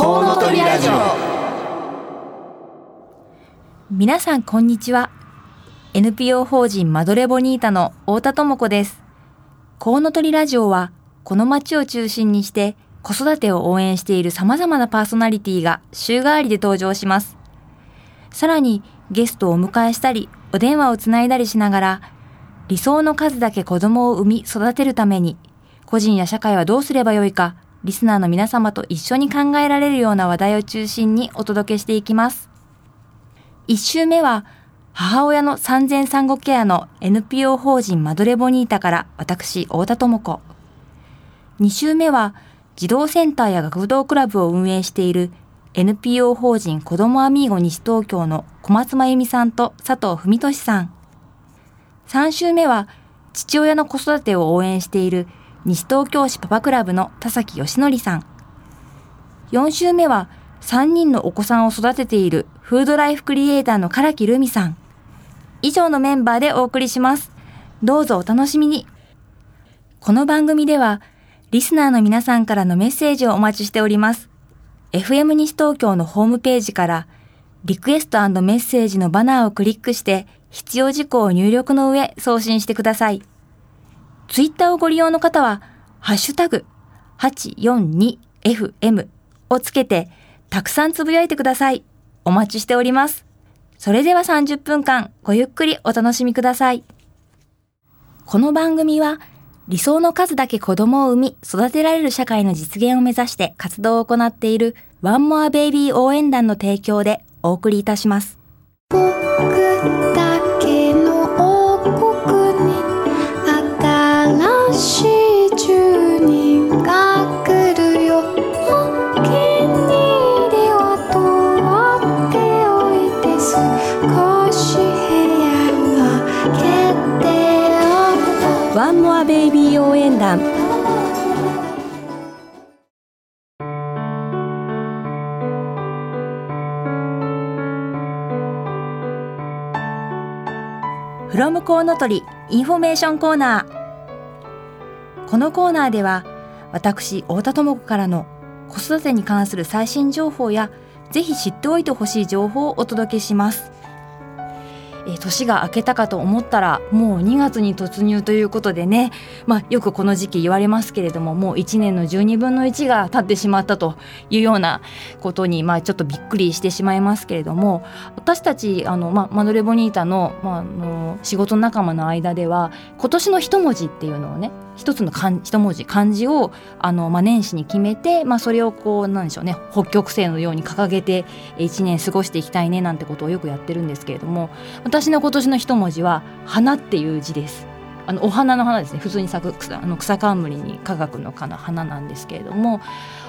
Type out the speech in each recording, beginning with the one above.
コウノトリラジオ。皆さんこんにちは。NPO 法人マドレボニータの太田智子です。コウノトリラジオはこの街を中心にして子育てを応援している様々なパーソナリティが週替わりで登場します。さらにゲストをお迎えしたりお電話をつないだりしながら理想の数だけ子供を産み育てるために個人や社会はどうすればよいかリスナーの皆様と一緒に考えられるような話題を中心にお届けしていきます。一週目は、母親の産前産後ケアの NPO 法人マドレボニータから私、太田智子。二週目は、児童センターや学童クラブを運営している NPO 法人子どもアミーゴ西東京の小松真由美さんと佐藤文俊さん。三週目は、父親の子育てを応援している西東京市パパクラブの田崎義則さん。4週目は3人のお子さんを育てているフードライフクリエイターの唐木留美さん。以上のメンバーでお送りします。どうぞお楽しみに。この番組では、リスナーの皆さんからのメッセージをお待ちしております。FM 西東京のホームページから、リクエストメッセージのバナーをクリックして、必要事項を入力の上送信してください。ツイッターをご利用の方は、ハッシュタグ 842FM をつけて、たくさんつぶやいてください。お待ちしております。それでは30分間、ごゆっくりお楽しみください。この番組は、理想の数だけ子供を産み、育てられる社会の実現を目指して活動を行っているワンモアベイビー応援団の提供でお送りいたします。ビー応援団 from コウノトリインフォメーションコーナーこのコーナーでは私太田智子からの子育てに関する最新情報やぜひ知っておいてほしい情報をお届けします。え年が明けたかと思ったらもう2月に突入ということでね、まあ、よくこの時期言われますけれどももう1年の12分の1が経ってしまったというようなことに、まあ、ちょっとびっくりしてしまいますけれども。私たちあの、まあ、マドレボニータの,、まあ、あの仕事仲間の間では今年の一文字っていうのをね一つの一文字漢字をあの、まあ、年始に決めて、まあ、それをこうなんでしょうね北極星のように掲げて1年過ごしていきたいねなんてことをよくやってるんですけれども私の今年の一文字は「花」っていう字です。あのお花の花ですね普通に咲く草あの草冠に科学の花花なんですけれども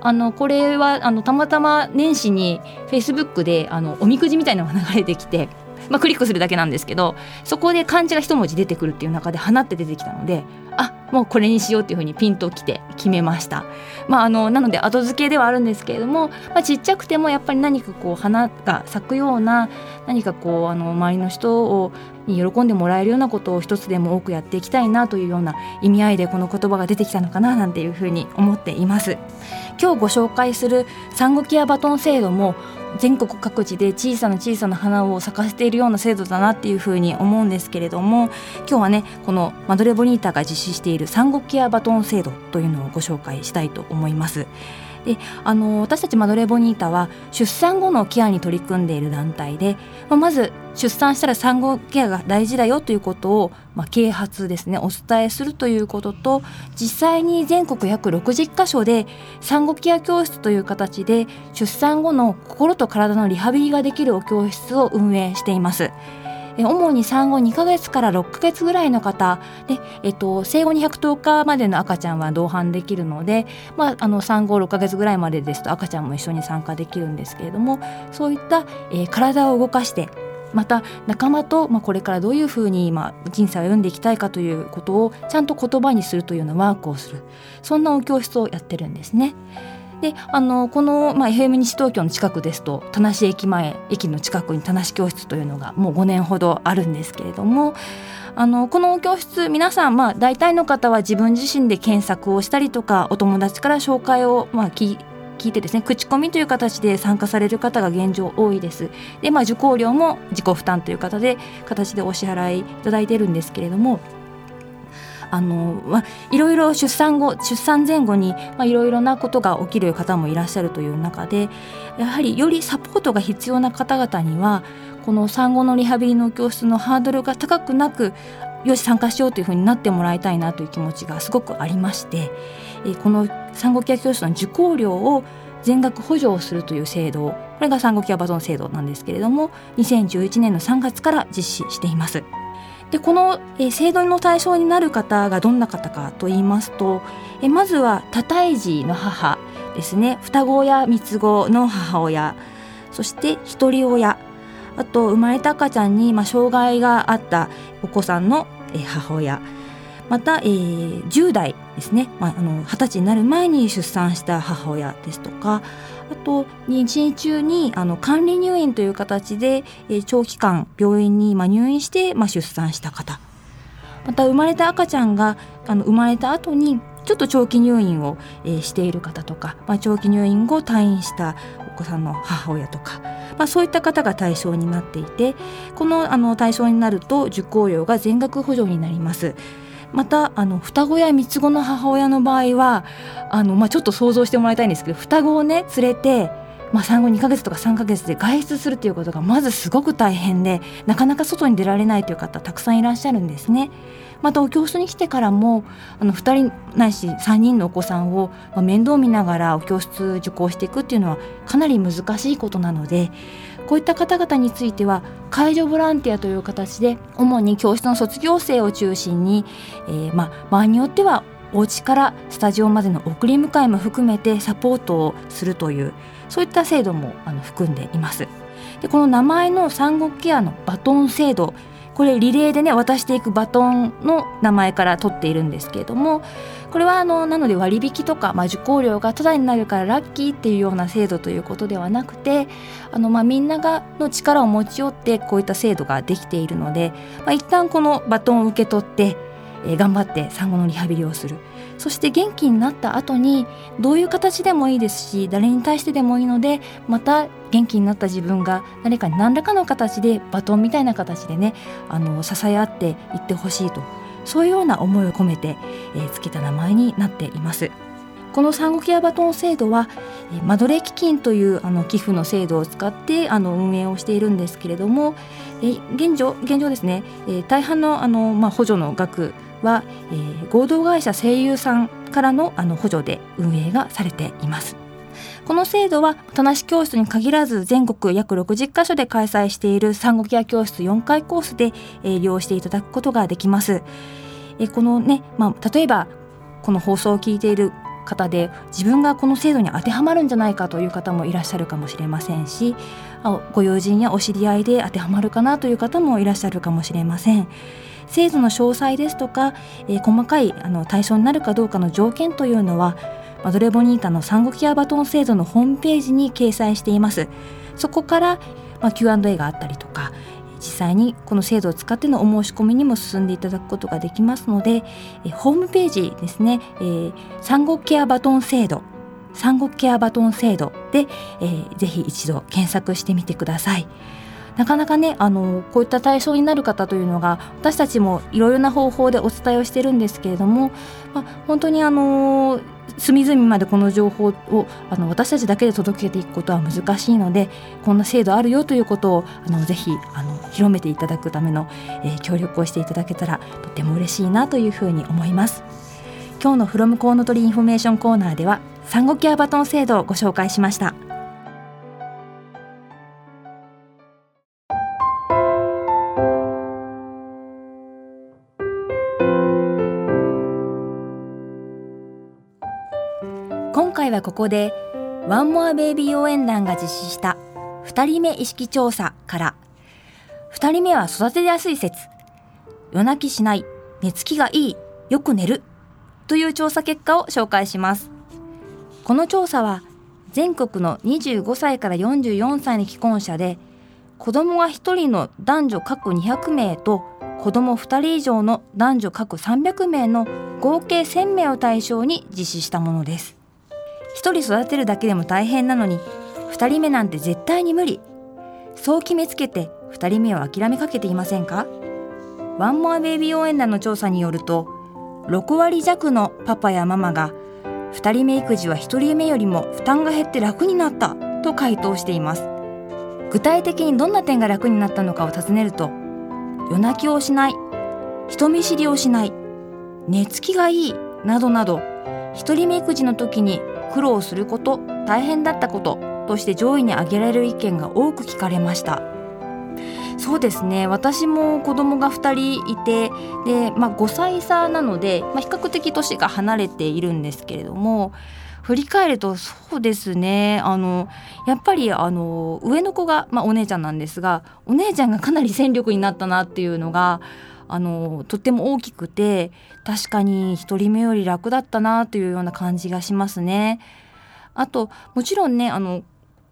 あのこれはあのたまたま年始にフェイスブックであのおみくじみたいなのが流れてきてまあ、クリックするだけなんですけどそこで漢字が一文字出てくるっていう中で「花」って出てきたのであもうこれにしようっていうふうにピンときて決めました。まあ、あのなので後付けではあるんですけれども、まあ、ちっちゃくてもやっぱり何かこう花が咲くような何かこうあの周りの人をに喜んでもらえるようなことを一つでも多くやっていきたいなというような意味合いでこの言葉が出てきたのかななんていうふうに思っています。今日ご紹介する産後ケアバトン制度も全国各地で小さな小さな花を咲かせているような制度だなっていうふうに思うんですけれども今日はねこのマドレボニータが実施している産後ケアバトン制度というのをご紹介したいと思います。であの私たちマドレボニータは出産後のケアに取り組んでいる団体で、まあ、まず出産したら産後ケアが大事だよということを、まあ、啓発ですねお伝えするということと実際に全国約60カ所で産後ケア教室という形で出産後の心と体のリハビリができるお教室を運営しています。主に産後2ヶ月から6ヶ月ぐらいの方。で、えっと、生後210日までの赤ちゃんは同伴できるので、まあ、あの産後6ヶ月ぐらいまでですと赤ちゃんも一緒に参加できるんですけれどもそういった、えー、体を動かしてまた仲間と、まあ、これからどういうふうに、まあ、人生を歩んでいきたいかということをちゃんと言葉にするというようなワークをするそんなお教室をやってるんですね。であのこの、まあ、FM 西東京の近くですと田無駅前駅の近くに田無教室というのがもう5年ほどあるんですけれどもあのこの教室皆さん、まあ、大体の方は自分自身で検索をしたりとかお友達から紹介を、まあ、聞聞いてですね口コミという形で参加される方が現状多いです。で、まあ、受講料も自己負担という形で形でお支払いいただいてるんですけれどもあの、まあ、いろいろ出産後出産前後に、まあ、いろいろなことが起きる方もいらっしゃるという中でやはりよりサポートが必要な方々にはこの産後のリハビリの教室のハードルが高くなくよし参加しようというふうになってもらいたいなという気持ちがすごくありまして、えこの産後ケア教室の受講料を全額補助をするという制度これが産後ケアバトン制度なんですけれども2011年の3月から実施しています。でこの、え制度の対象になる方がどんな方かと言いますと、えまずは多胎児の母ですね。双子や三つ子の母親。そして一人親。あと生まれた赤ちゃんに、まあ、障害があったお子さんの、え母親。また、えー、10代ですね、まあ、あの20歳になる前に出産した母親ですとか。あと妊娠中にあの管理入院という形で、えー、長期間病院に、まあ、入院して、まあ、出産した方。また生まれた赤ちゃんがあの生まれた後にちょっと長期入院を、えー、している方とか、まあ、長期入院後退院した子さんの母親とか、まあ、そういった方が対象になっていてこのあの対象になると受講料が全額補助になります。またあの双子や三つ子の母親の場合はあの、まあ、ちょっと想像してもらいたいんですけど双子をね連れて、まあ、産後2ヶ月とか3ヶ月で外出するということがまずすごく大変でなかなか外に出られないという方たくさんいらっしゃるんですね。またお教室に来てからもあの2人ないし3人のお子さんを面倒見ながらお教室受講していくっていうのはかなり難しいことなのでこういった方々については介助ボランティアという形で主に教室の卒業生を中心に、えー、まあ、場合によってはお家からスタジオまでの送り迎えも含めてサポートをするというそういった制度もあの含んでいます。でこの名前の産後ケアのバトン制度これリレーでね渡していくバトンの名前から取っているんですけれどもこれはあのなので割引とか、まあ、受講料がタダになるからラッキーっていうような制度ということではなくてあの、まあ、みんながの力を持ち寄ってこういった制度ができているので、まあ、一旦このバトンを受け取って、えー、頑張って産後のリハビリをする。そして元気になった後にどういう形でもいいですし誰に対してでもいいのでまた元気になった自分が誰かに何らかの形でバトンみたいな形でねあの支え合っていってほしいとそういうような思いを込めて、えー、つけた名前になっています。この産後ケアバトン制度はマドレー基金というあの寄付の制度を使ってあの運営をしているんですけれどもえ現状現状ですね、え大半のあの、まあ、補助の額は、えー、合同会社声優さんからのあの補助で運営がされています。この制度は但し教室に限らず全国約60カ所で開催している産後ケア教室4回コースで、えー、利用していただくことができます。えー、このね、まあ、例えばこの放送を聞いている方で自分がこの制度に当てはまるんじゃないかという方もいらっしゃるかもしれませんしご友人やお知り合いで当てはまるかなという方もいらっしゃるかもしれません。制度の詳細ですとか、えー、細かいあの対象になるかどうかの条件というのはマドレボニータの産後ケアバトン制度のホームページに掲載していますそこから、まあ、Q&A があったりとか実際にこの制度を使ってのお申し込みにも進んでいただくことができますのでえホームページですね、えー、産後ケアバトン制度産後ケアバトン制度で、えー、ぜひ一度検索してみてください。なかなかねあのこういった対象になる方というのが私たちもいろいろな方法でお伝えをしてるんですけれども、まあ、本当にあの隅々までこの情報をあの私たちだけで届けていくことは難しいのでこんな制度あるよということをあのぜひあの広めていただくための、えー、協力をしていただけたらとても嬉しいなというふうに思います。今日の from コウノトリインフォメーションコーナーでは産後ケアバトン制度をご紹介しました。今回はここでワンモアベイビー応援団が実施した2人目意識調査から。2人目は育てやすい説。夜泣きしない。寝つきがいい。よく寝る。という調査結果を紹介します。この調査は全国の25歳から44歳の既婚者で子供が1人の男女各200名と子供2人以上の男女各300名の合計1000名を対象に実施したものです。1人育てるだけでも大変なのに2人目なんて絶対に無理。そう決めつけて2人目を諦めかけていませんか？ワンモアベイビー応援団の調査によると6割弱のパパやママが2人目育児は1人目よりも負担が減って楽になったと回答しています。具体的にどんな点が楽になったのかを尋ねると夜泣きをしない人見知りをしない寝つきがいいなどなど1人目育児の時に苦労すること大変だったこととして上位に挙げられる意見が多く聞かれました。そうですね。私も子供が2人いてで、まあ、5歳差なので、まあ、比較的年が離れているんですけれども振り返るとそうですね。あのやっぱりあの上の子が、まあ、お姉ちゃんなんですがお姉ちゃんがかなり戦力になったなっていうのがあのとっても大きくて確かに1人目より楽だったなというような感じがしますね。あともちろんねあの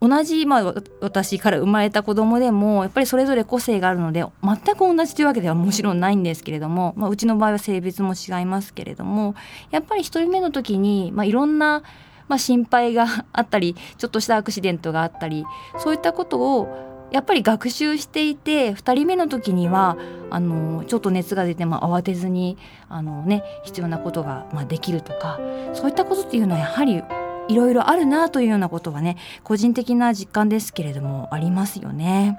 同じ、まあ、私から生まれた子供でもやっぱりそれぞれ個性があるので全く同じというわけではもちろんないんですけれども、まあ、うちの場合は性別も違いますけれどもやっぱり1人目の時に、まあ、いろんな、まあ、心配があったりちょっとしたアクシデントがあったりそういったことをやっぱり学習していて2人目の時にはあのちょっと熱が出ても慌てずにあの、ね、必要なことが、まあ、できるとかそういったことっていうのはやはりいろいろあるなというようなことはね個人的な実感ですけれどもありますよね。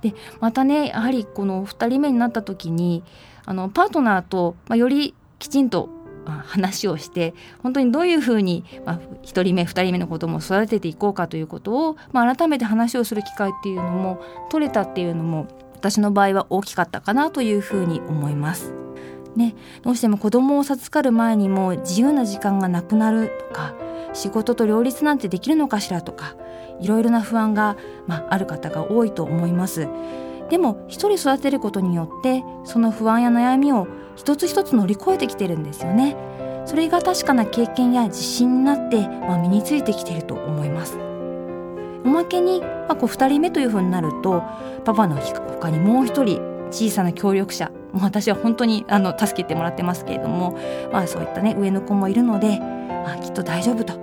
でまたねやはりこの2人目になった時にあのパートナーと、まあ、よりきちんと話をして本当にどういうふうに、まあ、1人目2人目の子供を育てていこうかということを、まあ、改めて話をする機会っていうのも取れたっていうのも私の場合は大きかったかなというふうに思います。ね、どうしても子供を授かる前にも自由な時間がなくなるとか仕事と両立なんてできるのかしらとかいろいろな不安が、まあ、ある方が多いと思いますでも一人育てることによってその不安や悩みを一つ一つ乗り越えてきてるんですよね。それが確かな経験や自信になって、まあ、身についてきてると思います。おまけに、まあ、こう2人目というふうになるとパパの他にもう一人小さな協力者もう私は本当にあの助けてもらってますけれども、まあ、そういったね上の子もいるのであきっと大丈夫と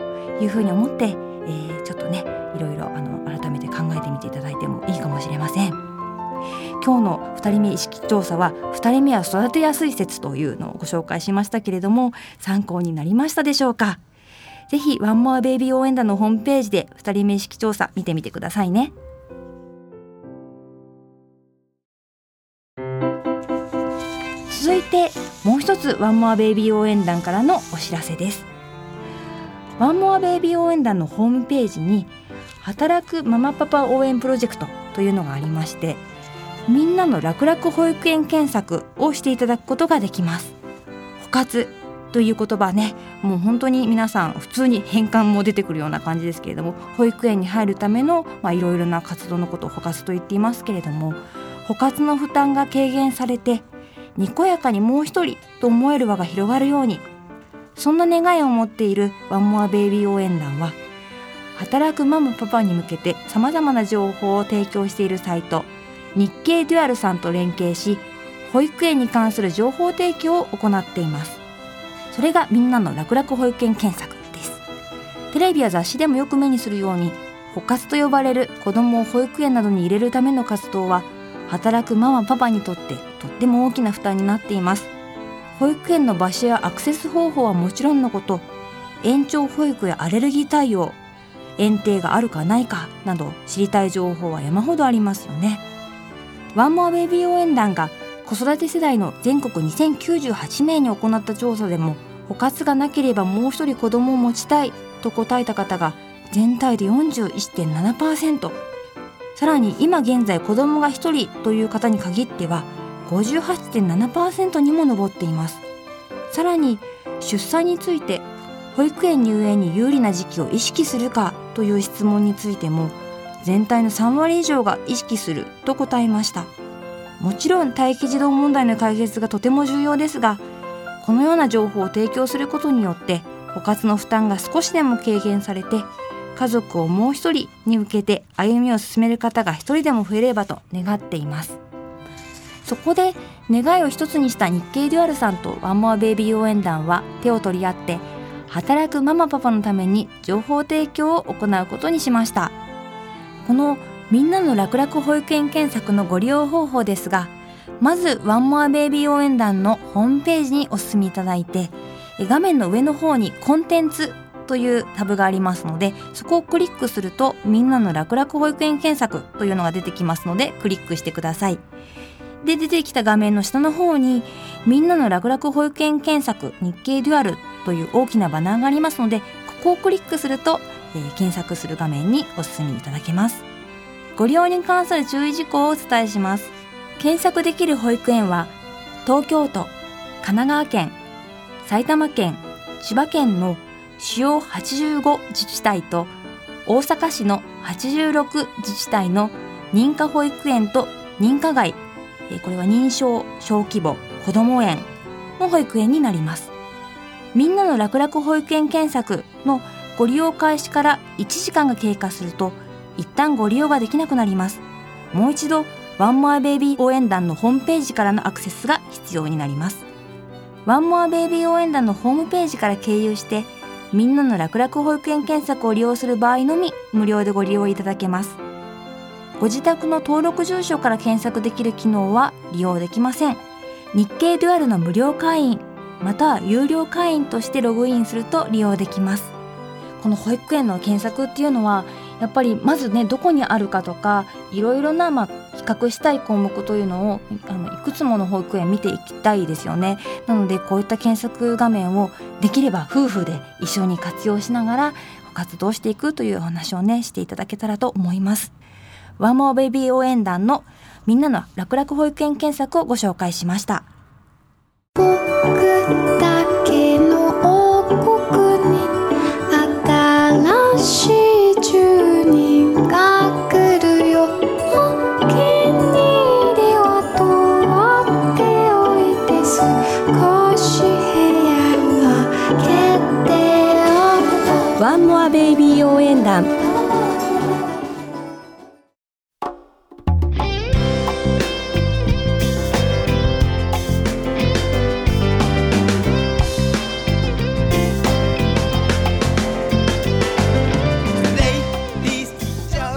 いうふうに思って、えー、ちょっとねいろいろあの改めて考えてみて今日の2人目意識調査は2人目は育てやすい説というのをご紹介しましたけれども参考になりましたでしょうか？ぜひワンモアベイビー応援団のホームページで2人目意識調査見てみてくださいね。続いてもう一つワンモアベイビー応援団からのお知らせです。ワンモアベイビー応援団のホームページに働くママパパ応援プロジェクトというのがありましてみんなの楽々保育園検索をしていただくことができます。補活という言葉ねもう本当に皆さん普通に変換も出てくるような感じですけれども保育園に入るためのいろいろな活動のことを補活と言っていますけれども補活の負担が軽減されてにこやかにもう一人と思える輪が広がるようにそんな願いを持っているワンモアベイビー応援団は働くママパパに向けてさまざまな情報を提供しているサイト日経デュアルさんと連携し保育園に関する情報提供を行っています。それがみんなの楽々保育園検索です。テレビや雑誌でもよく目にするように補活と呼ばれる子どもを保育園などに入れるための活動は働くママパパにとってとっても大きな負担になっています。保育園の場所やアクセス方法はもちろんのこと延長保育やアレルギー対応園庭があるかないかなど知りたい情報は山ほどありますよね。ワンモアベビー応援団が子育て世代の全国2098名に行った調査でも補活がなければもう一人子供を持ちたいと答えた方が全体で41.7%さらに今現在子供が1人という方に限っては58.7%にも上っています。さらに出産について保育園入園に有利な時期を意識するかという質問についても全体の3割以上が意識すると答えました。もちろん待機児童問題の解決がとても重要ですがこのような情報を提供することによって補活の負担が少しでも軽減されて家族をもう一人に向けて歩みを進める方が一人でも増えればと願っています。そこで願いを一つにした日経デュアルさんとワンモアベイビー応援団は手を取り合って働くママパパのために情報提供を行うことにしました。このみんなの楽々保育園検索のご利用方法ですがまずワンモアベイビー応援団のホームページにお進みいただいて画面の上の方にコンテンツというタブがありますのでそこをクリックするとみんなの楽々保育園検索というのが出てきますのでクリックしてください。で出てきた画面の下の方にみんなの楽々保育園検索日経デュアルという大きなバナーがありますのでここをクリックすると、えー、検索する画面にお進みいただけます。ご利用に関する注意事項をお伝えします。検索できる保育園は東京都神奈川県埼玉県千葉県の主要85自治体と大阪市の86自治体の認可保育園と認可外これは認証小規模子ども園の保育園になります。みんなの楽々保育園検索のご利用開始から1時間が経過すると一旦ご利用ができなくなります。もう一度ワンモアベイビー応援団のホームページからのアクセスが必要になります。ワンモアベイビー応援団のホームページから経由してみんなの楽々保育園検索を利用する場合のみ無料でご利用いただけます。ご自宅の登録住所から検索できる機能は利用できません。日経デュアルの無料会員または有料会員としてログインすると利用できます。この保育園の検索っていうのはやっぱりまずねどこにあるかとかいろいろな、まあ、比較したい項目というのをあのいくつもの保育園見ていきたいですよね。なのでこういった検索画面をできれば夫婦で一緒に活用しながら活動していくというお話をねしていただけたらと思います。ワンモアベイビー応援団のみんなの楽々保育園検索をご紹介しました。ワンモアベイビー応援団。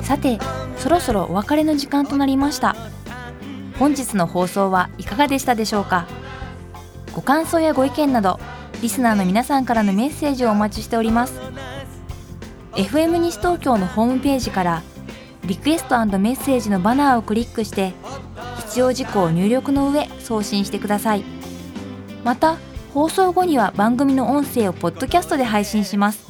さてそろそろお別れの時間となりました。本日の放送はいかがでしたでしょうか？ご感想やご意見などリスナーの皆さんからのメッセージをお待ちしております。FM 西東京のホームページからリクエストメッセージのバナーをクリックして必要事項を入力の上送信してください。また放送後には番組の音声をポッドキャストで配信します。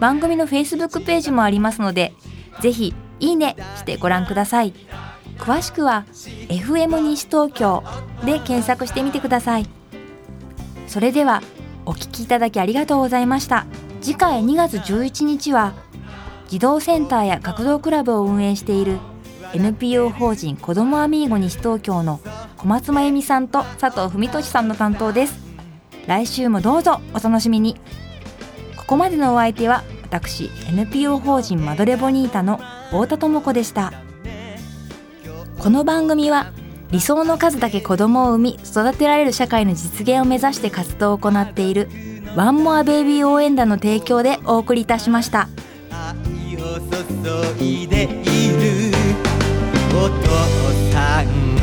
番組の Facebook ページもありますのでぜひいいねしてご覧ください。詳しくは FM 西東京で検索してみてください。それではお聞きいただきありがとうございました。次回2月11日は児童センターや学童クラブを運営している NPO 法人子どもアミーゴ西東京の小松真由美さんと佐藤文俊さんの担当です。来週もどうぞお楽しみに。ここまでのお相手は私 NPO 法人マドレボニータの太田智子でした。この番組は理想の数だけ子供を産み育てられる社会の実現を目指して活動を行っているワンモアベイビー応援団の提供でお送りいたしました。愛を注いでいるお父さん。